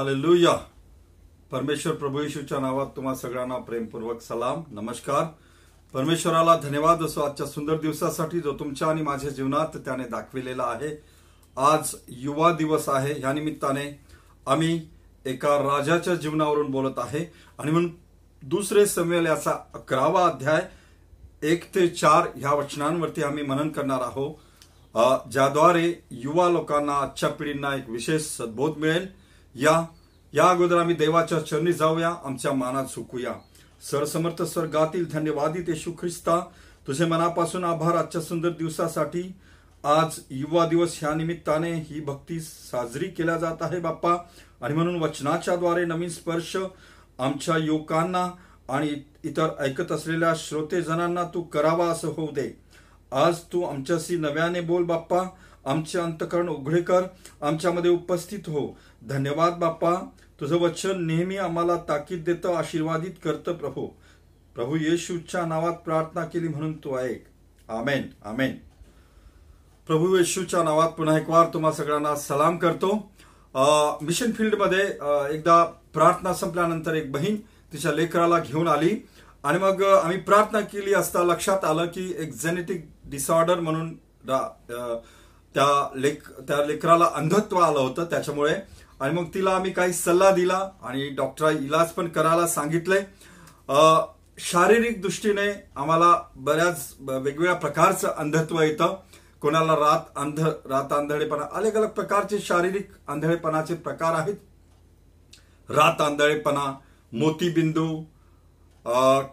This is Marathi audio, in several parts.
हालेलुया परमेश्वर प्रभू येशूच्या नावात तुम्हा सगळ्यांना प्रेमपूर्वक सलाम नमस्कार. परमेश्वराला धन्यवाद असो आजच्या सुंदर दिवसासाठी जो तुमच्या आणि माझ्या जीवनात त्याने दाखविलेला आहे. आज युवा दिवस आहे. या निमित्ताने आम्ही एका राजाच्या जीवनावरून बोलत आहे. आणि म्हणून दुसरे समेल याचा अकरावा अध्याय एक ते चार ह्या वचनांवरती आम्ही मनन करणार आहोत. ज्याद्वारे युवा लोकांना आजच्या पिढींना एक विशेष सद्बोध मिळेल. या या अगोदर आम्ही देवाच्या चरणी जाऊया आमच्या मानात सुकूया. सरसमर्थ स्वर्गातील धन्यवादित येशू ख्रिस्ता. तुझे मनापासून आभार आजच्या सुंदर दिवसासाठी. आज युवा दिवस ह्या निमित्ताने ही भक्ती साजरी केल्या जात आहे बाप्पा. आणि म्हणून वचनाच्या द्वारे नवीन स्पर्श आमच्या युवकांना आणि इतर ऐकत असलेल्या श्रोतेजनांना तू करावा असं होऊ दे. आज तू आमच्याशी नव्याने बोल बाप्पा. आमचे अंतकरण उघडे कर. आमच्यामध्ये उपस्थित हो. धन्यवाद बाप्पा. तुझं वचन नेहमी आम्हाला ताकीद देतं आशीर्वादित करतं प्रभू. प्रभू येशूच्या नावात प्रार्थना केली म्हणून तू ऐक आमेन आमेन. प्रभू येशूच्या नावात पुन्हा एक वार तुम्हा सगळ्यांना सलाम करतो. मिशन फील्डमध्ये एकदा प्रार्थना संपल्यानंतर एक बहीण तिच्या लेकराला घेऊन आली. आणि मग आम्ही प्रार्थना केली असता लक्षात आलं की एक जेनेटिक डिसऑर्डर म्हणून त्या लेक त्या लेकराला अंधत्व आलं होतं. त्याच्यामुळे आणि मग तिला आम्ही काही सल्ला दिला आणि डॉक्टर इलाज पण करायला सांगितलंय. शारीरिक दृष्टीने आम्हाला बऱ्याच वेगवेगळ्या प्रकारचं अंधत्व येतं. कोणाला रात अंध रात आंधळेपणा अलग अलग प्रकारचे शारीरिक आंधळेपणाचे प्रकार आहेत. रात आंधळेपणा मोतीबिंदू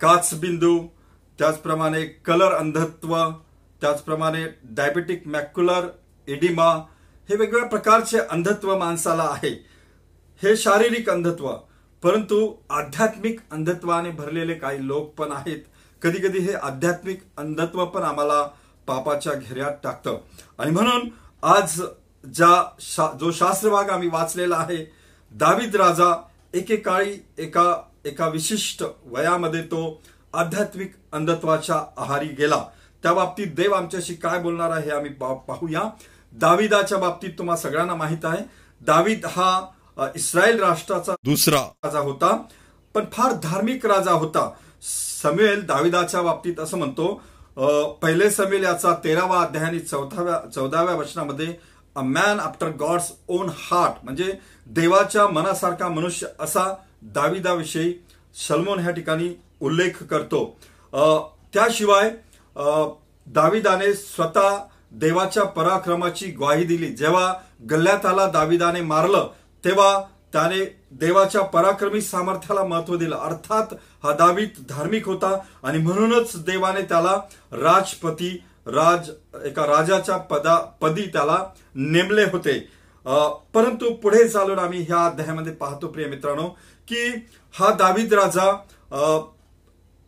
काचबिंदू त्याचप्रमाणे कलर अंधत्व त्याचप्रमाणे डायबेटिक मॅक्युलर एडिमा हे वेगवेगळ्या प्रकारचे अंधत्व माणसाला आहे. हे शारीरिक अंधत्व परंतु आध्यात्मिक अंधत्वाने भरलेले काही लोक पण आहेत. कधी कधी हे आध्यात्मिक अंधत्व पण आम्हाला पापाच्या घेऱ्यात टाकतं. आणि म्हणून आज ज्या शा, जो शास्त्रभाग आम्ही वाचलेला आहे दाविद राजा एकेकाळी एका एका विशिष्ट वयामध्ये तो आध्यात्मिक अंधत्वाच्या आहारी गेला. त्या बाबतीत देव आमच्याशी काय बोलणार आहे हे आम्ही पा- पाहूया. दाविदाच्या बाबतीत तुम्हाला सगळ्यांना माहीत आहे. दाविद हा इस्रायल राष्ट्राचा दुसरा. राजा होता पण फार धार्मिक राजा होता. समेल दाविदाच्या बाबतीत असं म्हणतो पहिले समेल याचा तेरावा अध्याय आणि चौथाव्या चौदाव्या वचनामध्ये a man after God's own heart म्हणजे देवाच्या मनासारखा मनुष्य असा दाविदाविषयी सलमोन ह्या ठिकाणी उल्लेख करतो. त्याशिवाय अ, दाविदाने स्वतः देवाच्या पराक्रमाची ग्वाही दिली. जेव्हा गल्ल्याताला दाविदाने मारलं तेव्हा त्याने देवाच्या पराक्रमी सामर्थ्याला महत्त्व दिलं. अर्थात हा दावीद धार्मिक होता आणि म्हणूनच देवाने त्याला राजपती राज एका राजाच्या पदा पदी त्याला नेमले होते. परंतु पुढे चालून आम्ही ह्या अध्यायामध्ये पाहतो प्रिय मित्रांनो की हा दावीद राजा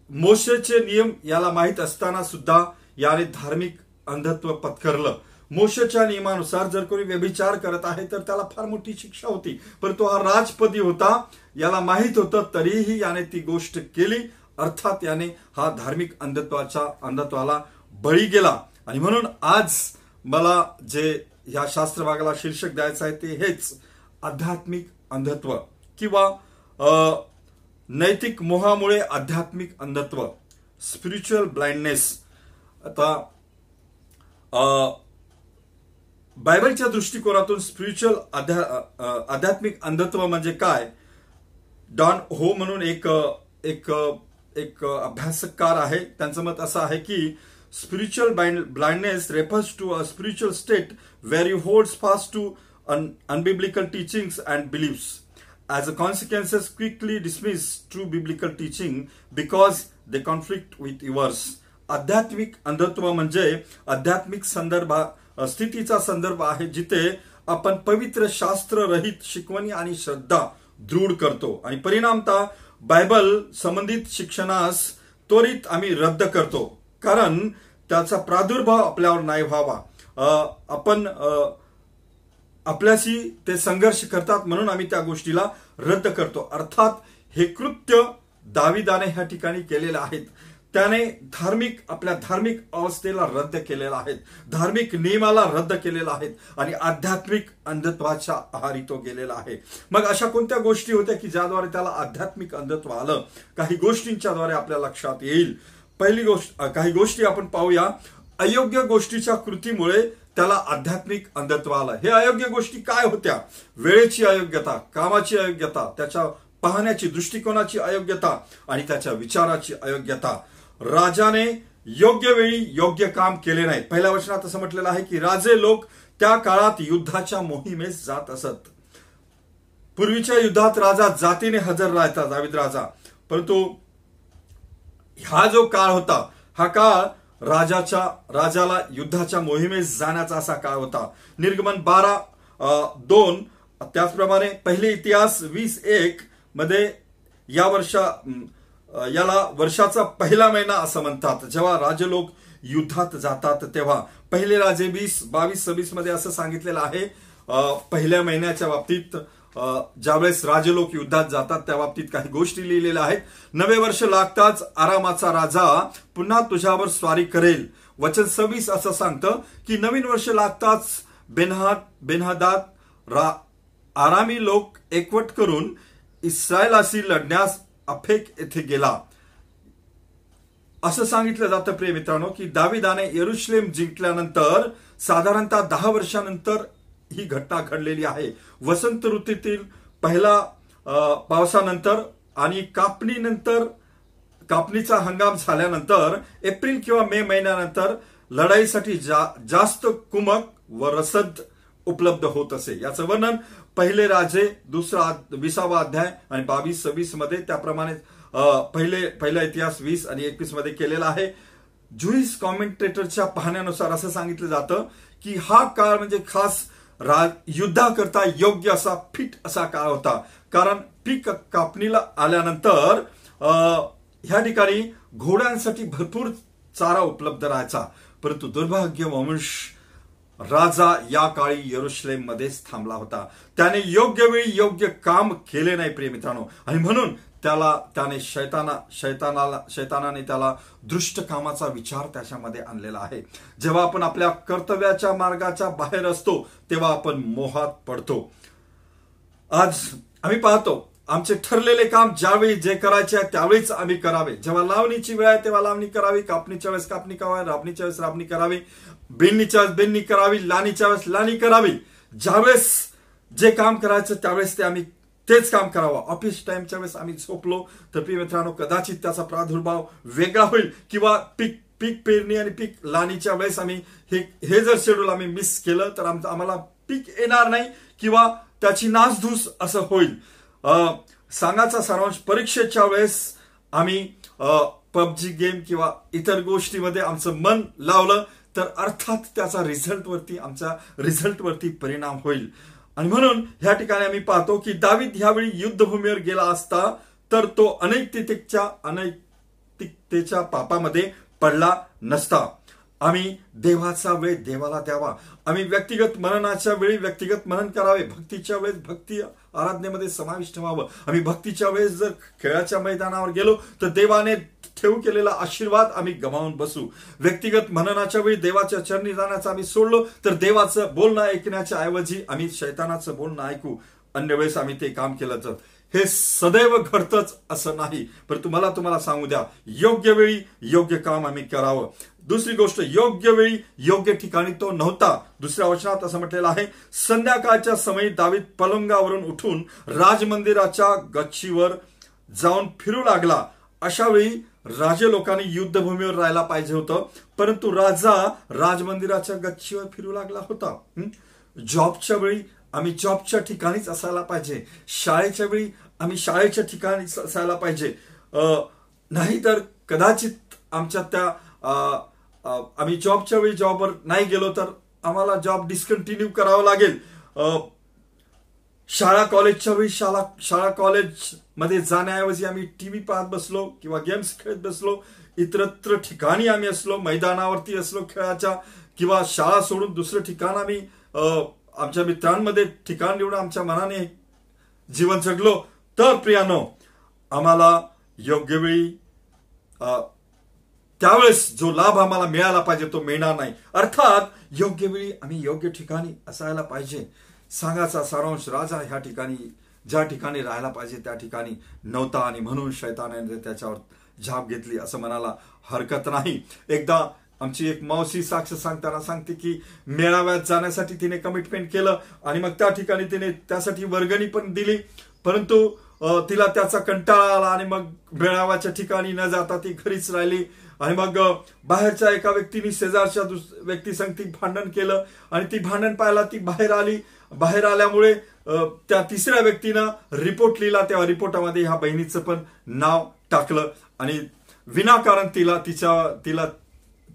मोशेचे नियम याला माहीत असताना सुद्धा याने धार्मिक अंधत्व पत्करलं. मोशेच्या नियमानुसार जर कोणी व्यभिचार करत आहे तर त्याला फार मोठी शिक्षा होती. परंतु हा राजपदी होता. याला माहीत होतं तरीही याने ती गोष्ट केली. अर्थात याने हा धार्मिक अंधत्वाच्या अंधत्वाला बळी गेला. आणि म्हणून आज मला जे ह्या शास्त्रभागाला शीर्षक द्यायचं आहे ते हेच. आध्यात्मिक अंधत्व किंवा नैतिक मोहामुळे आध्यात्मिक अंधत्व. स्पिरिच्युअल ब्लाइंडनेस आता बायबलच्या दृष्टिकोनातून स्पिरिच्युअल आध्या आध्यात्मिक अंधत्व म्हणजे काय? डॉन हो म्हणून एक एक एक अभ्यासकार आहे. त्यांचं मत असं आहे की spiritual blindness refers to a spiritual state where you hold fast to unbiblical teachings and believes as a consequences quickly dismiss true biblical teaching because they conflict with yours आध्यात्मिक अंधत्व म्हणजे आध्यात्मिक संदर्भ स्थितीचा संदर्भ आहे जिथे आपण पवित्र शास्त्र रहित शिकवणी आणि श्रद्धा दृढ करतो. आणि परिणामतः बायबल संबंधित शिक्षणास त्वरित आम्ही रद्द करतो. कारण त्याचा प्रादुर्भाव आपल्यावर नाही व्हावा. आपण आपल्याशी ते संघर्ष करतात म्हणून आम्ही त्या गोष्टीला रद्द करतो. अर्थात हे कृत्य दाविदाने ह्या ठिकाणी केलेलं आहेत. त्याने धार्मिक आपल्या धार्मिक अवस्थेला रद्द केलेला आहे धार्मिक नियमाला रद्द केलेला आहे आणि आध्यात्मिक अंधत्वाच्या आहारी तो गेलेला आहे. मग अशा कोणत्या गोष्टी होत्या की ज्याद्वारे त्याला आध्यात्मिक अंधत्व आलं? काही गोष्टींच्या द्वारे आपल्या लक्षात येईल. पहिली गोष्ट काही गोष्टी आपण पाहूया. अयोग्य गोष्टीच्या कृतीमुळे त्याला आध्यात्मिक अंधत्व आलं. हे अयोग्य गोष्टी काय होत्या? वेळेची अयोग्यता कामाची अयोग्यता त्याच्या पाहण्याची दृष्टिकोनाची अयोग्यता आणि त्याच्या विचाराची अयोग्यता. राजाने योग्य वेळी योग्य काम केले नाही. पहिल्या वचनात असं म्हटलेलं आहे की राजे लोक त्या काळात युद्धाच्या मोहिमेस जात असत. पूर्वीच्या युद्धात राजा जातीने हजर राहायचा दाविद राजा. परंतु हा जो काळ होता हा काळ राजाच्या राजाला युद्धाच्या मोहिमेस जाण्याचा असा काळ होता. निर्गमन बारा दोन त्याचप्रमाणे पहिले इतिहास वीस एक मध्ये या वर्षा याला वर्षाचा पहिला महिना असं म्हणतात. जेव्हा राजलोक युद्धात जातात तेव्हा पहिले राजे वीस बावीस सव्वीसमध्ये असं सांगितलेलं आहे. पहिल्या महिन्याच्या बाबतीत ज्यावेळेस राजलोक युद्धात जातात त्या बाबतीत काही गोष्टी लिहिलेल्या आहेत. नवे वर्ष लागताच आरामाचा राजा पुन्हा तुझ्यावर स्वारी करेल. वचन सव्वीस असं सांगतं की नवीन वर्ष लागताच बेनहात बेनहदात आरामी लोक एकवट करून इस्रायलाशी लढण्यास अफेक येथे गेला. असं सांगितलं जातं प्रिय मित्रांनो की दाविदाने येरुश्लेम जिंकल्यानंतर साधारणतः दहा वर्षानंतर ही घटना घडलेली आहे. वसंत ऋतूतील पहिला पावसानंतर आणि कापणीनंतर कापणीचा हंगाम झाल्यानंतर एप्रिल किंवा मे महिन्यानंतर लढाईसाठी जा, जास्त कुमक व रसद उपलब्ध होत असे. याचं वर्णन पहिले राजे दुसरा विसावा अध्याय आणि बावीस सव्वीसमध्ये त्याप्रमाणे पहिले पहिला इतिहास वीस आणि एकवीसमध्ये केलेला आहे. ज्युईस कॉमेंटेटरच्या पाहण्यानुसार असं सांगितलं जातं की हा काळ म्हणजे खास युद्धाकरता योग्य असा फिट असा काळ होता. कारण पीक कापणीला आल्यानंतर ह्या ठिकाणी घोड्यांसाठी भरपूर चारा उपलब्ध राहायचा. परंतु दुर्भाग्य वंश राजा या काळी यरुश्लेम मध्येच थांबला होता. त्याने योग्य वेळी योग्य काम केले नाही प्रिय मित्रांनो. आणि म्हणून त्याला त्याने शैताना शैतानाला शैतानाने त्याला दृष्ट कामाचा विचार त्याच्यामध्ये आणलेला आहे. जेव्हा आपण आपल्या कर्तव्याच्या मार्गाच्या बाहेर असतो तेव्हा आपण मोहात पडतो. आज आम्ही पाहतो आमचे ठरलेले काम ज्यावेळी जे करायचे आहे त्यावेळीच आम्ही करावे. जेव्हा लावणीची वेळ आहे तेव्हा लावणी करावी कापणीच्या वेळेस कापणी करावी राबणीच्या वेळेस राबणी करावी. बेन्नीच्या वेळेस करावी लाणीच्या वेळेस लाणी करावी. ज्यावेळेस जे काम करायचं त्यावेळेस ते आम्ही तेच काम करावं. ऑफिस टाइमच्या वेळेस आम्ही झोपलो तर पी मित्रांनो कदाचित त्याचा प्रादुर्भाव वेगळा होईल किंवा पीक पीक पेरणी आणि पीक लाणीच्या वेळेस आम्ही हे हे जर शेड्यूल आम्ही मिस केलं तर आमचं आम्हाला पीक येणार नाही किंवा त्याची नासधूस असं होईल. सांगाचा सारांश परीक्षेच्या वेळेस आम्ही पबजी गेम किंवा इतर गोष्टीमध्ये आमचं मन लावलं. तर अर्थात त्याचा रिझल्टवरती आमच्या रिझल्टवरती परिणाम होईल. आणि म्हणून ह्या ठिकाणी आम्ही पाहतो की दावीद ह्यावेळी युद्धभूमीवर गेला असता तर तो अनैतिकतेच्या अनैतिकतेच्या पापामध्ये पडला नसता. आम्ही देवाचा वेळ देवाला द्यावा. आम्ही व्यक्तिगत मननाच्या वेळी व्यक्तिगत मनन करावे. भक्तीच्या वेळेस भक्ती आराधनेमध्ये समाविष्ट व्हावं. आम्ही भक्तीच्या वेळेस जर खेळाच्या मैदानावर गेलो तर देवाने ठेवू केलेला आशीर्वाद आम्ही गमावून बसू. व्यक्तिगत मननाच्या वेळी देवाच्या चरणी जाण्याचं आम्ही सोडलो तर देवाचं बोलणं ऐकण्याच्या ऐवजी आम्ही शैतानाचं बोलणं ऐकू. अन्य वेळेस आम्ही ते काम केलं तर. हे सदैव घडतच असं नाही परंतु मला तुम्हाला सांगू द्या. योग्य वेळी योग्य काम आम्ही करावं. दुसरी गोष्ट योग्य वेळी योग्य ठिकाणी तो नव्हता. दुसऱ्या वचनात असं म्हटलेलं आहे संध्याकाळच्या समयी दावीत पलंगावरून उठून राजमंदिराच्या गच्चीवर जाऊन फिरू लागला. अशा वेळी राजे लोकांनी युद्धभूमीवर राहायला पाहिजे होतं. परंतु राजा राजमंदिराच्या गच्चीवर फिरू लागला होता. जॉबच्या वेळी आम्ही जॉबच्या ठिकाणीच असायला पाहिजे. शाळेच्या वेळी आम्ही शाळेच्या ठिकाणीच असायला पाहिजे. नाहीतर कदाचित आमच्या त्या आम्ही जॉबच्या वेळी जॉबवर नाही गेलो तर आम्हाला जॉब डिस्कंटिन्यू करावा लागेल. शाळा कॉलेजच्या वेळी शाळा शाळा कॉलेजमध्ये जाण्याऐवजी आम्ही टीव्ही पाहत बसलो किंवा गेम्स खेळत बसलो. इतरत्र ठिकाणी आम्ही असलो मैदानावरती असलो खेळाच्या किंवा शाळा सोडून दुसरं ठिकाण आम्ही आमच्या मित्रांमध्ये ठिकाण निवडून आमच्या मनाने जीवन जगलो. तर प्रियानो आम्हाला योग्य वेळी त्यावेळेस जो लाभ आम्हाला मिळाला पाहिजे तो मिळणार नाही. अर्थात योग्य वेळी आम्ही योग्य ठिकाणी असायला पाहिजे. सांगाचा सारांश राजा ह्या ठिकाणी ज्या ठिकाणी राहायला पाहिजे त्या ठिकाणी नव्हता आणि म्हणून शैतानाने त्याच्यावर झाप घेतली असं म्हणाला हरकत नाही. एकदा आमची एक मावशी साक्ष सांगताना सांगते की मेळाव्यात जाण्यासाठी तिने कमिटमेंट केलं आणि मग त्या ठिकाणी तिने त्यासाठी वर्गणी पण दिली. परंतु तिला त्याचा कंटाळा आला आणि मग मेळाव्याच्या ठिकाणी न जाता ती घरीच राहिली आणि मग बाहेरच्या एका व्यक्तीने शेजारच्या व्यक्ती संगती भांडण केलं आणि ती भांडण पाहायला ती बाहेर आली. बाहेर आल्यामुळे त्या तिसऱ्या व्यक्तीनं रिपोर्ट लिहिला. त्या रिपोर्टामध्ये ह्या बहिणीचं पण नाव टाकलं. आणि विनाकारण तिला तिच्या तिला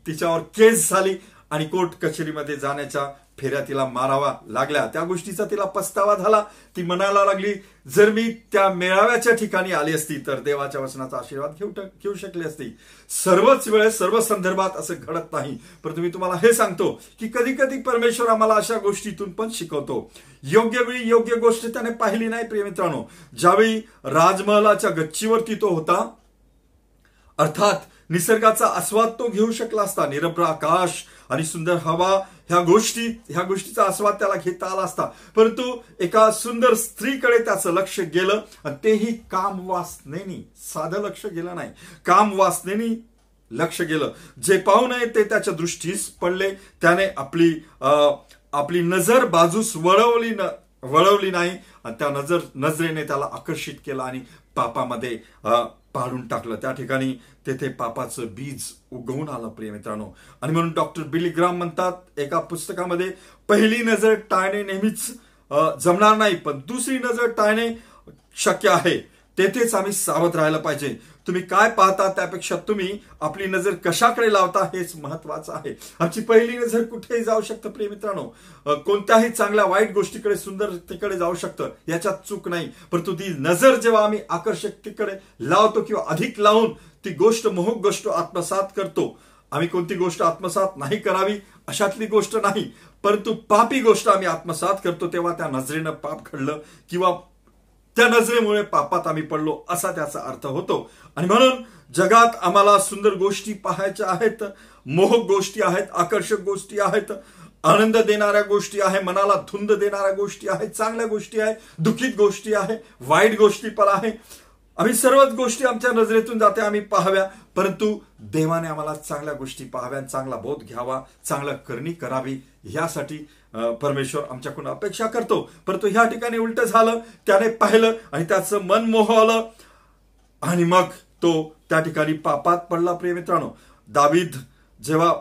तिच्यावर केस झाली आणि कोर्ट कचेरीमध्ये जाण्याच्या फेऱ्या तिला मारावा लागल्या. त्या गोष्टीचा तिला पस्तावा झाला. ती म्हणायला लागली जर मी त्या मेळाव्याच्या ठिकाणी आली असती तर देवाच्या वचनाचा आशीर्वाद घेऊ घेऊ शकली असती. सर्वच वेळेस सर्व संदर्भात असं घडत नाही. परंतु मी तुम्हाला हे सांगतो की कधी कधी परमेश्वर आम्हाला अशा गोष्टीतून पण शिकवतो. योग्य वेळी योग्य गोष्ट त्याने पाहिली नाही प्रिय मित्रांनो. ज्यावेळी राजमहलाच्या गच्चीवरती तो होता अर्थात निसर्गाचा आस्वाद तो घेऊ शकला असता. निरभ्र आकाश आणि सुंदर हवा ह्या गोष्टी ह्या गोष्टीचा आस्वाद त्याला घेता आला असता. परंतु एका सुंदर स्त्रीकडे त्याचं लक्ष गेलं आणि तेही काम वासनेनी साधं लक्ष गेलं नाही. काम वासनेनी लक्ष गेलं. जे पाहू नये ते त्याच्या दृष्टीस पडले. त्याने आपली आपली नजर बाजूस वळवली न वळवली नाही. आणि त्या नजर नजरेने त्याला आकर्षित केलं आणि पापामध्ये पाडून टाकलं. त्या ठिकाणी तेथे पापाचं बीज उगवून आलं प्रिय मित्रांनो. आणि म्हणून डॉक्टर बिलीग्राम म्हणतात एका पुस्तकामध्ये पहिली नजर टाळणे नेहमीच जमणार नाही पण दुसरी नजर टाळणे शक्य आहे. तेथेच आम्ही सावध राहायला पाहिजे. तुम्ही काय पाहता त्यापेक्षा तुम्ही आपली नजर कशाकडे लावता हेच महत्वाचं आहे. आमची पहिली नजर कुठेही जाऊ शकतं प्रिय मित्रांनो. कोणत्याही चांगल्या वाईट गोष्टीकडे सुंदर तिकडे जाऊ शकतं याच्यात चूक नाही. परंतु ती नजर जेव्हा आम्ही आकर्षकतेकडे लावतो किंवा अधिक लावून ती गोष्ट मोहक गोष्ट आत्मसात करतो. आम्ही कोणती गोष्ट आत्मसात नाही करावी अशातली गोष्ट नाही. परंतु पापी गोष्ट आम्ही आत्मसात करतो तेव्हा त्या नजरेनं पाप घडलं किंवा त्या नजरेमुळे पापात आम्ही पडलो असा त्याचा अर्थ होतो. आणि म्हणून जगात आम्हाला सुंदर गोष्टी पाहायच्या आहेत मोहक गोष्टी आहेत आकर्षक गोष्टी आहेत आनंद देणाऱ्या गोष्टी आहे मनाला धुंद देणाऱ्या गोष्टी आहेत चांगल्या गोष्टी आहे दुखित गोष्टी आहे वाईट गोष्टी पण आहे. आम्ही सर्वच गोष्टी आमच्या नजरेतून जाते आम्ही पाहाव्या परंतु देवाने आम्हाला चांगल्या गोष्टी पाहाव्या चांगला बोध घ्यावा चांगला करणी करावी यासाठी परमेश्वर आमच्याकडून अपेक्षा करतो. परंतु ह्या ठिकाणी उलट झालं त्याने पाहिलं आणि त्याचं मन मोहवलं. आणि मग तो त्या ठिकाणी पापात पडला प्रिय मित्रांनो. दावीद जेव्हा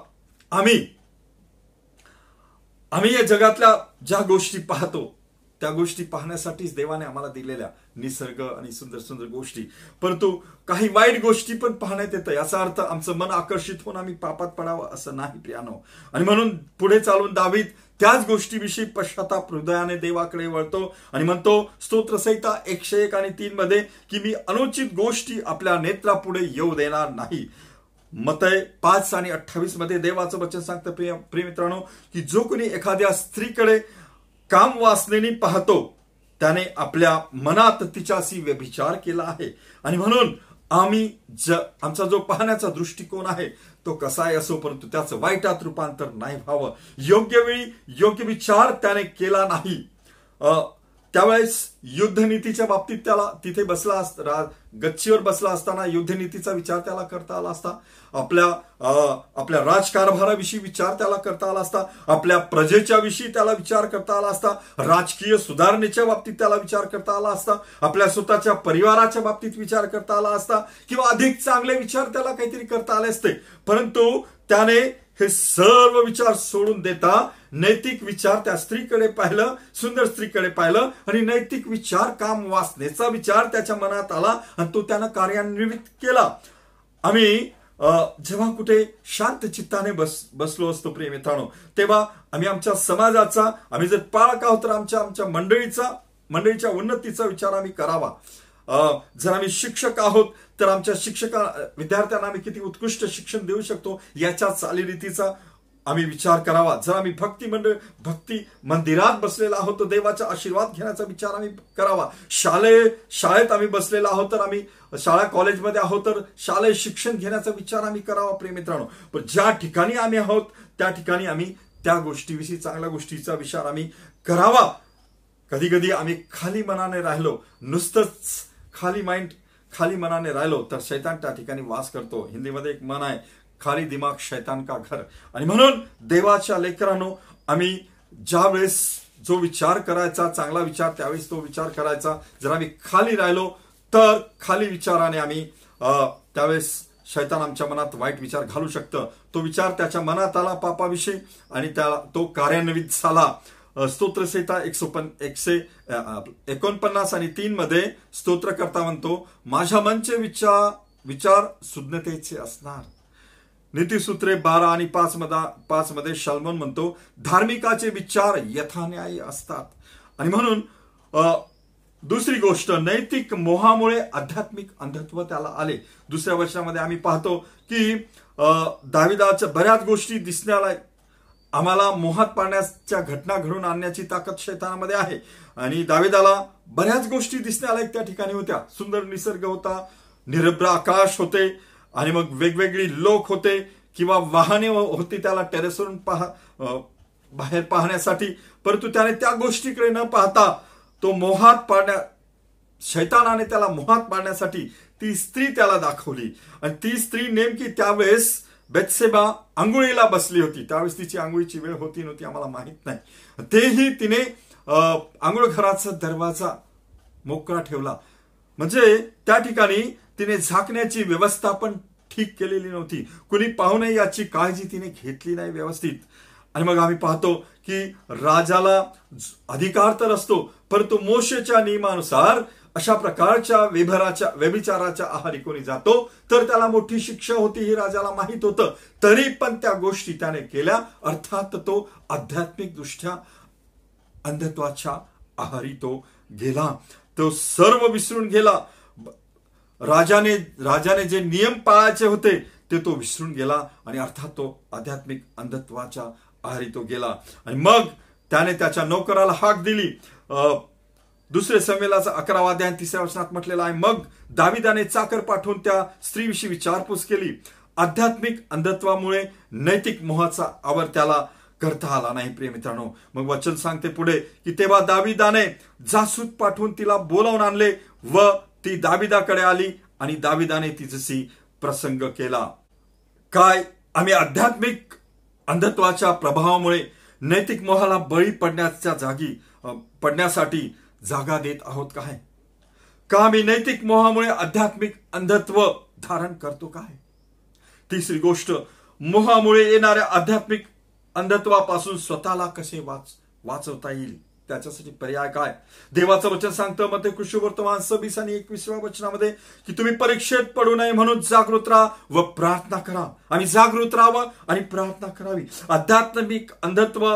आम्ही आम्ही या जगातल्या ज्या गोष्टी पाहतो त्या गोष्टी पाहण्यासाठीच देवाने आम्हाला दिलेल्या निसर्ग आणि सुंदर सुंदर गोष्टी. परंतु काही वाईट गोष्टी पण पाहण्यात येतं याचा अर्थ आमचं मन आकर्षित होऊन आम्ही पापात पडावं असं नाही प्रियानो. आणि म्हणून पुढे चालून दावीत त्याच गोष्टीविषयी पश्चाताप हृदयाने देवाकडे वळतो आणि म्हणतो स्तोत्रसहिता एकशे एक आणि तीन मध्ये की मी अनुचित गोष्टी आपल्या नेत्रापुढे येऊ देणार नाही. मतय पाच आणि अठ्ठावीसमध्ये देवाचं वचन सांगतं प्रिय प्रिय मित्रांनो की जो कोणी एखाद्या स्त्रीकडे काम वासनेने पाहतो त्याने आपल्या मनात तिच्याशी व्यभिचार केला आहे. आणि म्हणून आम्ही ज आमचा जो पाहण्याचा दृष्टिकोन आहे तो कसाही असो परंतु त्याचं वाईटात रूपांतर नाही व्हावं. योग्य वेळी योग्य विचार त्याने केला नाही. त्यावेळेस युद्धनीतीच्या बाबतीत त्याला तिथे बसला असता गच्चीवर बसला असताना युद्धनीतीचा विचार त्याला करता आला असता. आपल्या आपल्या राजकारभाराविषयी विचार त्याला करता आला असता. आपल्या प्रजेच्या विषयी त्याला विचार करता आला असता. राजकीय सुधारणेच्या बाबतीत त्याला विचार करता आला असता. आपल्या स्वतःच्या परिवाराच्या बाबतीत विचार करता आला असता. किंवा अधिक चांगले विचार त्याला काहीतरी करता आले असते. परंतु त्याने हे सर्व विचार सोडून देता नैतिक विचार त्या स्त्रीकडे पाहिलं सुंदर स्त्रीकडे पाहिलं आणि नैतिक विचार काम वासनेचा विचार त्याच्या मनात आला आणि तो त्यानं कार्यान्वित केला. आम्ही जेव्हा कुठे शांत चित्ताने बस बसलो असतो प्रिय मित्रांनो तेव्हा आम्ही आमच्या समाजाचा आम्ही जर पाळक आहोत तर आमच्या आमच्या मंडळीचा मंडळीच्या उन्नतीचा विचार आम्ही करावा. जर आम्ही शिक्षक आहोत तर आमच्या शिक्षका विद्यार्थ्यांना आम्ही किती उत्कृष्ट शिक्षण देऊ शकतो याच्या चालीरीतीचा आम्ही विचार करावा. जर आम्ही भक्ती मंडळ भक्ती मंदिरात बसलेला आहोत तर देवाचा आशीर्वाद घेण्याचा विचार आम्ही करावा. शालेय शाळेत आम्ही बसलेला आहोत तर आम्ही शाळा कॉलेजमध्ये आहोत तर शालेय शिक्षण घेण्याचा विचार आम्ही करावा प्रिय मित्रांनो. पण ज्या ठिकाणी आम्ही आहोत त्या ठिकाणी आम्ही त्या गोष्टीविषयी चांगल्या गोष्टीचा विचार आम्ही करावा. कधी कधी आम्ही खाली मनाने राहिलो नुसतंच खाली माइंड खाली मनाने राहिलो तर शैतान त्या ठिकाणी वास करतो. हिंदीमध्ये एक मन आहे खाली दिमाग शैतान का घर? आणि म्हणून देवाच्या लेकरांनो आम्ही ज्या वेळेस जो विचार करायचा चांगला विचार त्यावेळेस तो विचार करायचा. जर आम्ही खाली राहिलो तर खाली विचाराने आम्ही त्यावेळेस शैतान आमच्या मनात वाईट विचार घालू शकतं. तो विचार त्याच्या मनात आला पापाविषयी आणि त्या तो कार्यान्वित झाला. स्तोत्रसेता एकशे एकशे एकोणपन्नास आणि तीन मध्ये स्तोत्रकर्ता म्हणतो माझ्या मनचे विचार विचार सुज्ञतेचे असणार. नीतीसूत्रे बारा आणि पाच मधा पाच मध्ये शलमन म्हणतो धार्मिकाचे विचार यथान्यायी असतात. आणि म्हणून दुसरी गोष्ट नैतिक मोहामुळे आध्यात्मिक अंधत्व त्याला आले. दुसऱ्या वर्षामध्ये आम्ही पाहतो की दाविदाच्या बऱ्याच गोष्टी दिसण्याला आम्हाला मोहात पाडण्याच्या घटना घडून आणण्याची ताकद शैतानामध्ये आहे. आणि दावेदाला बऱ्याच गोष्टी दिसण्यालायक त्या ठिकाणी होत्या. सुंदर निसर्ग होता निरभ्र आकाश होते आणि मग वेगवेगळी लोक होते किंवा वाहने होती त्याला टेरेसवरून पहा बाहेर पाहण्यासाठी. परंतु त्याने त्या गोष्टीकडे न पाहता तो मोहात पाडण्या शैतानाने त्याला मोहात पाडण्यासाठी ती स्त्री त्याला दाखवली. आणि ती स्त्री नेमकी त्यावेळेस बेत्सेबा आंघोळीला बसली होती. त्यावेळेस तिची आंघोळीची वेळ होती नव्हती आम्हाला माहीत नाही. तेही तिने आंघोळ घराचा दरवाजा मोकळा ठेवला. म्हणजे त्या ठिकाणी तिने झाकण्याची व्यवस्था पण ठीक केलेली नव्हती. कुणी पाहू नये याची काळजी तिने घेतली नाही व्यवस्थित. आणि मग आम्ही पाहतो की राजाला अधिकार तर असतो परंतु मोशेच्या नियमानुसार अशा प्रकारच्या व्यभराच्या व्यभिचाराच्या आहारी कोणी जातो तर त्याला मोठी शिक्षा होती हे राजाला माहीत होतं. तरी पण त्या गोष्टी त्याने केल्या. अर्थात तो आध्यात्मिक दृष्ट्या अंधत्वाच्या आहारी तो गेला. तो सर्व विसरून गेला. राजाने राजाने जे नियम पाळायचे होते ते तो विसरून गेला आणि अर्थात तो आध्यात्मिक अंधत्वाच्या आहारी तो गेला. आणि मग त्याने त्याच्या नोकराला हाक दिली. दुसरे संमेलाचा अकरावा आणि तिसऱ्या वचनात म्हटलेला आहे. मग दाविदाने चाकर पाठवून त्या स्त्रीविषयी विचारपूस केली. आध्यात्मिक अंधत्वामुळे नैतिक मोहाचा आवर त्याला करता आला नाही प्रिय मित्रांनो. मग वचन सांगते पुढे की तेव्हा दाविदाने जासूद पाठवून तिला बोलावून आणले व ती दाविदाकडे आली आणि दाविदाने तिच्याशी प्रसंग केला. काय आम्ही आध्यात्मिक अंधत्वाच्या प्रभावामुळे नैतिक मोहाला बळी पडण्याच्या जागी पडण्यासाठी जागा देत आहोत काय? का आम्ही नैतिक मोहामुळे आध्यात्मिक अंधत्व धारण करतो काय? तिसरी गोष्ट मोहामुळे येणाऱ्या आध्यात्मिक अंधत्वापासून स्वतःला कसे वाच वाचवता येईल? त्याच्यासाठी पर्याय काय? देवाचं वचन सांगतं मध्ये कृषी वर्तमान सव्वीस आणि एकविसव्या वचनामध्ये की तुम्ही परीक्षेत पडू नये म्हणून जागृत राहा व प्रार्थना करा. आम्ही जागृत राहावं आणि प्रार्थना करावी. आध्यात्मिक अंधत्व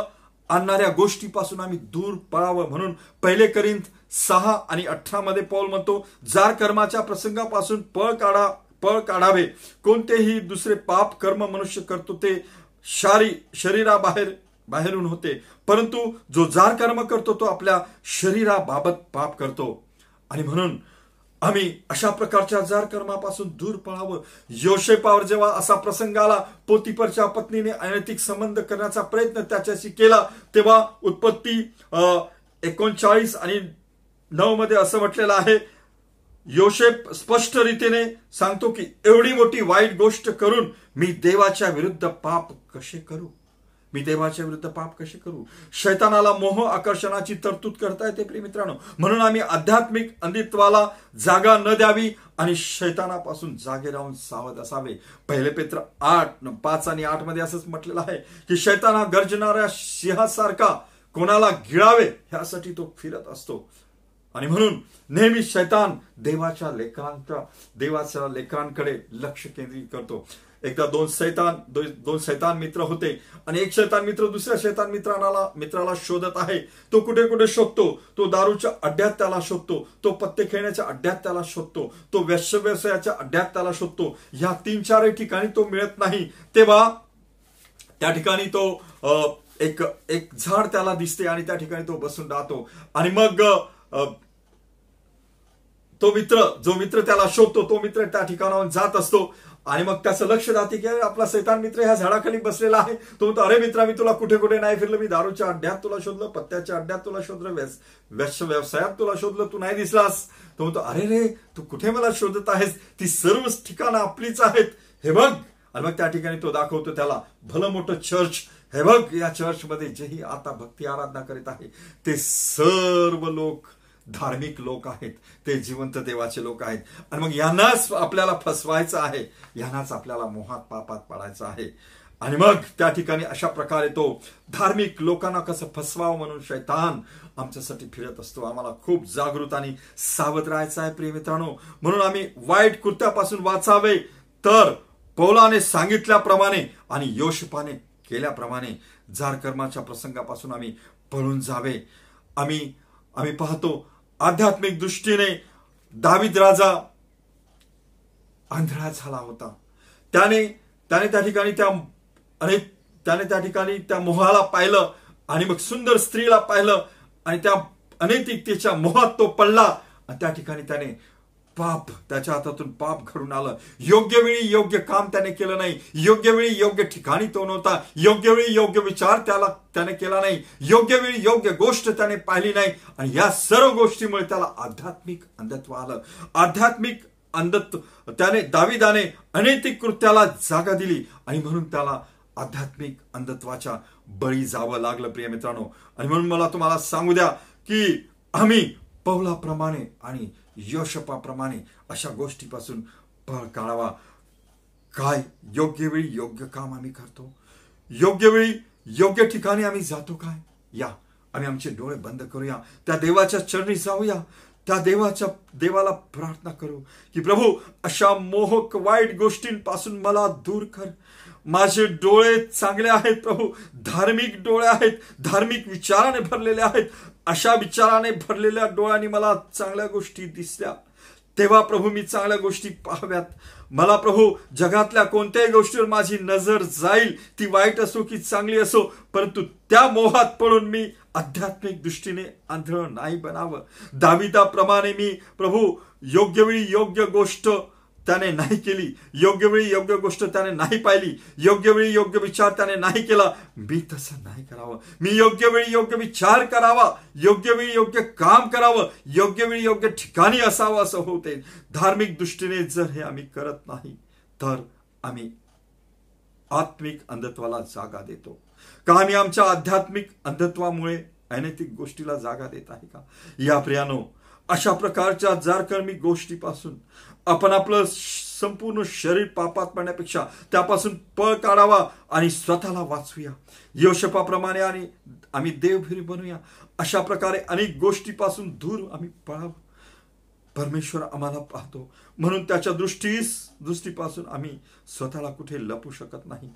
आणणाऱ्या गोष्टीपासून आम्ही दूर पळावं म्हणून पहिले करीन सहा आणि अठरा मध्ये पौल म्हणतो जार कर्माच्या प्रसंगापासून पळ काढा पळ काढावे. कोणतेही दुसरे पाप कर्म मनुष्य करतो ते शारी शरीराबाहेर बाहेरून होते. परंतु जो जार कर्म करतो तो आपल्या शरीराबाबत पाप करतो. आणि म्हणून आम्ही अशा प्रकारच्या जार कर्मापासून दूर पळावं. योशेपावर जेव्हा असा प्रसंग आला पोतीपरच्या पत्नीने अनैतिक संबंध करण्याचा प्रयत्न त्याच्याशी केला तेव्हा उत्पत्ती एकोणचाळीस आणि नऊ मध्ये असं म्हटलेलं आहे. योशेप स्पष्ट रीतीने सांगतो की एवढी मोठी वाईट गोष्ट करून मी देवाच्या विरुद्ध पाप कसे करू? मी देवाच्या विरुद्ध पाप कसे करू? शैतानाला मोह आकर्षणाची तरतूद करता येते प्रिय मित्रांनो. म्हणून आम्ही आध्यात्मिक अंधित्वाला जागा न द्यावी आणि शैतानापासून जागे राहून सावध असावे. पहिले पेत्र आठ पाच आणि आठमध्ये असंच म्हटलेलं आहे की शैताना गर्जणाऱ्या सिंहासारखा कोणाला गिळावे ह्यासाठी तो फिरत असतो. आणि म्हणून नेहमी शैतान देवाच्या लेकरांच्या देवाच्या लेकरांकडे लक्ष केंद्रित करतो. एकदा दोन सैतान दोन सैतान मित्र होते आणि एक शैतान मित्र दुसऱ्या शैतान मित्राला मित्राला शोधत आहे. तो कुठे कुठे शोधतो? तो दारूच्या अड्ड्यात त्याला शोधतो. तो पत्ते खेळण्याच्या अड्ड्यात त्याला शोधतो. तो व्यस्य व्यवसायाच्या अड्ड्यात त्याला शोधतो. या तीन चारही ठिकाणी तो मिळत नाही. तेव्हा त्या ठिकाणी तो एक एक झाड त्याला दिसते आणि त्या ठिकाणी तो बसून राहतो. आणि मग तो मित्र जो मित्र त्याला शोधतो तो मित्र त्या ठिकाणाहून जात असतो. आणि मग त्याचं लक्ष जाते की अरे, आपला सैतान मित्र ह्या झाडाखाली बसलेला आहे. तो म्हणतो अरे मित्रा मी तुला कुठे कुठे नाही फिरलं. मी दारूच्या अड्ड्यात तुला शोधलं पत्त्याच्या अड्ड्यात तुला शोधलं व्यस व्यस व्यवसायात तुला शोधलं. तू नाही दिसलास. तो म्हणतो अरे रे तू कुठे मला शोधत आहेस? ती सर्व ठिकाणं आपलीच आहेत. हे बघ. आणि मग त्या ठिकाणी तो दाखवतो त्याला भलं मोठं चर्च हे बघ या चर्चमध्ये जेही आता भक्ती आराधना करीत आहे ते सर्व लोक धार्मिक लोक आहेत ते जिवंत देवाचे लोक आहेत. आणि मग यांनाच आपल्याला फसवायचं आहे यांनाच आपल्याला मोहात पापात पडायचं आहे. आणि मग त्या ठिकाणी अशा प्रकारे तो धार्मिक लोकांना कसं फसवावं म्हणून शैतान आमच्यासाठी फिरत असतो. आम्हाला खूप जागृत आणि सावध राहायचं आहे प्रिय मित्रांनो. म्हणून आम्ही वाईट कृत्यापासून वाचावे तर पौलाने सांगितल्याप्रमाणे आणि योशपाने केल्याप्रमाणे जार कर्माच्या प्रसंगापासून आम्ही पळून जावे. आम्ही आम्ही पाहतो आध्यात्मिक दृष्टीने दाविद राजा आंधळा झाला होता. त्याने त्याने त्या ठिकाणी त्या अनेक त्याने त्या ठिकाणी त्या मोहाला पाहिलं आणि मग सुंदर स्त्रीला पाहिलं आणि त्या अनैतिकतेच्या मोहात तो पडला. आणि त्या ठिकाणी त्याने पाप त्याच्या हातातून पाप घडून आलं. योग्य वेळी योग्य काम त्याने केलं नाही. योग्य वेळी योग्य ठिकाणी तो नव्हता. योग्य वेळी योग्य विचार त्याला त्याने केला नाही. योग्य वेळी योग्य गोष्ट त्याने पाहिली नाही. आणि या सर्व गोष्टीमुळे त्याला आध्यात्मिक अंधत्व आलं. आध्यात्मिक अंधत्व त्याने दाविदाने अनैतिक कृत्याला जागा दिली. आणि म्हणून त्याला आध्यात्मिक अंधत्वाच्या बळी जावं लागलं प्रिय मित्रांनो. आणि म्हणून मला तुम्हाला सांगू द्या की आम्ही पौलाप्रमाणे आणि यशपाप्रमाणे अशा गोष्टीपासून पळ काढावा. काय? योग्य वेळी योग्य काम आम्ही करतो. योग्य वेळी योग्य ठिकाणी आम्ही जातो काय? या. आम्ही आमचे डोळे बंद करूया. त्या देवाच्या चरणी जाऊया. त्या देवाच्या देवाला प्रार्थना करू की प्रभू अशा मोहक वाईट गोष्टींपासून मला दूर कर. माझे डोळे चांगले आहेत प्रभू. धार्मिक डोळे आहेत. धार्मिक विचाराने भरलेले आहेत. अशा विचाराने भरलेल्या डोळ्यांनी मला चांगल्या गोष्टी दिसल्या. तेव्हा प्रभू मी चांगल्या गोष्टी पाहाव्यात. मला प्रभू जगातल्या कोणत्याही गोष्टीवर माझी नजर जाईल ती वाईट असो की चांगली असो परंतु त्या मोहात पडून मी आध्यात्मिक दृष्टीने आंधळ नाही बनावं. दाविदाप्रमाणे मी प्रभू योग्य वेळी योग्य गोष्ट त्याने नाही केली. योग्य वेळी योग्य गोष्ट त्याने नाही पाहिली. योग्य वेळी योग्य विचार त्याने नाही केला. मी तसं नाही करावं. मी योग्य वेळी योग्य विचार करावा. योग्य वेळी योग्य काम करावं. योग्य वेळी योग्य ठिकाणी असावं असं होते. धार्मिक दृष्टीने जर हे आम्ही करत नाही तर आम्ही आत्मिक अंधत्वाला जागा देतो. का आम्ही आमच्या आध्यात्मिक अंधत्वामुळे अनैतिक गोष्टीला जागा देत आहे का? या प्रियानो अशा प्रकारच्या जारकर्मी गोष्टीपासून आपण आपलं संपूर्ण शरीर पापात पडण्यापेक्षा त्यापासून पळ काढावा आणि स्वतःला वाचूया योशपाप्रमाणे आणि आम्ही देवभिरी बनूया. अशा प्रकारे अनेक गोष्टीपासून दूर आम्ही पळावं. परमेश्वर आम्हाला पाहतो. म्हणून त्याच्या दृष्टीस दृष्टीपासून आम्ही स्वतःला कुठे लपू शकत नाही.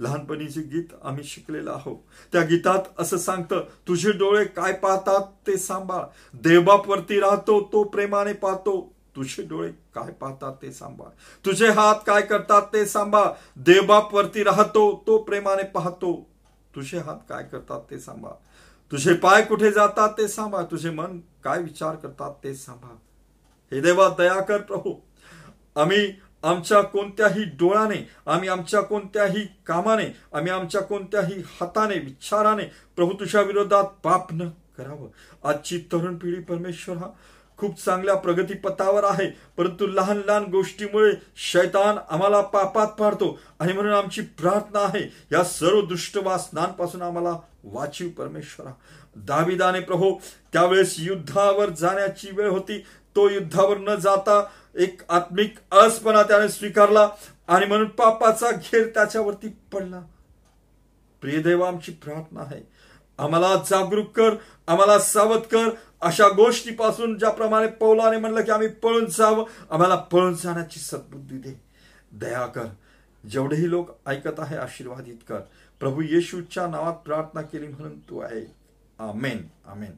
लहानपणीचे गीत आम्ही शिकलेलं आहोत त्या गीतात असं सांगतं तुझे डोळे काय पाहतात ते सांभाळ. देवबापवरती राहतो तो प्रेमाने पाहतो. तुझे डोळे काय पाहतात ते सांभाळ. तुझे हात काय करतात ते सांभाळ. देवबापवरती राहतो तो प्रेमाने पाहतो. तुझे हात काय करतात ते सांभाळ. तुझे पाय कुठे जातात ते सांभाळ. तुझे मन काय विचार करतात ते सांभाळ. हे देवा दया कर प्रभू. आम्ही आमच्या कोणत्याही डोळ्याने आम्ही आमच्या कोणत्याही कामाने आम्ही आमच्या कोणत्याही हाताने विचाराने प्रभू तुझ्या विरोधात पाप न करावं. आजची तरुण पिढी परमेश्वर हा खूप चांगल्या प्रगतीपथावर आहे. परंतु लहान लहान गोष्टीमुळे शैतान आम्हाला पापात पाडतो. आणि म्हणून आमची प्रार्थना आहे या सर्व दुष्टवासनांपासून आम्हाला वाचीव परमेश्वरा. दाविदाने प्रभो त्यावेळेस युद्धावर जाण्याची वेळ होती. तो युद्धावर न जाता एक आत्मिक असपणा त्याने स्वीकारला आणि म्हणून पापाचा घेर त्याच्यावरती पडला. प्रियदेव आमची प्रार्थना आहे. आम्हाला जागरूक कर आम्हाला सावध कर अशा गोष्टीपासून ज्याप्रमाणे पौलाने म्हणलं की आम्ही पळून जावं आम्हाला पळून जाण्याची सद्बुद्धी दे. दया कर. जेवढेही लोक ऐकत आहे आशीर्वादित कर प्रभू येशूच्या नावात प्रार्थना केली म्हणून तू आहे. आमेन. आमेन.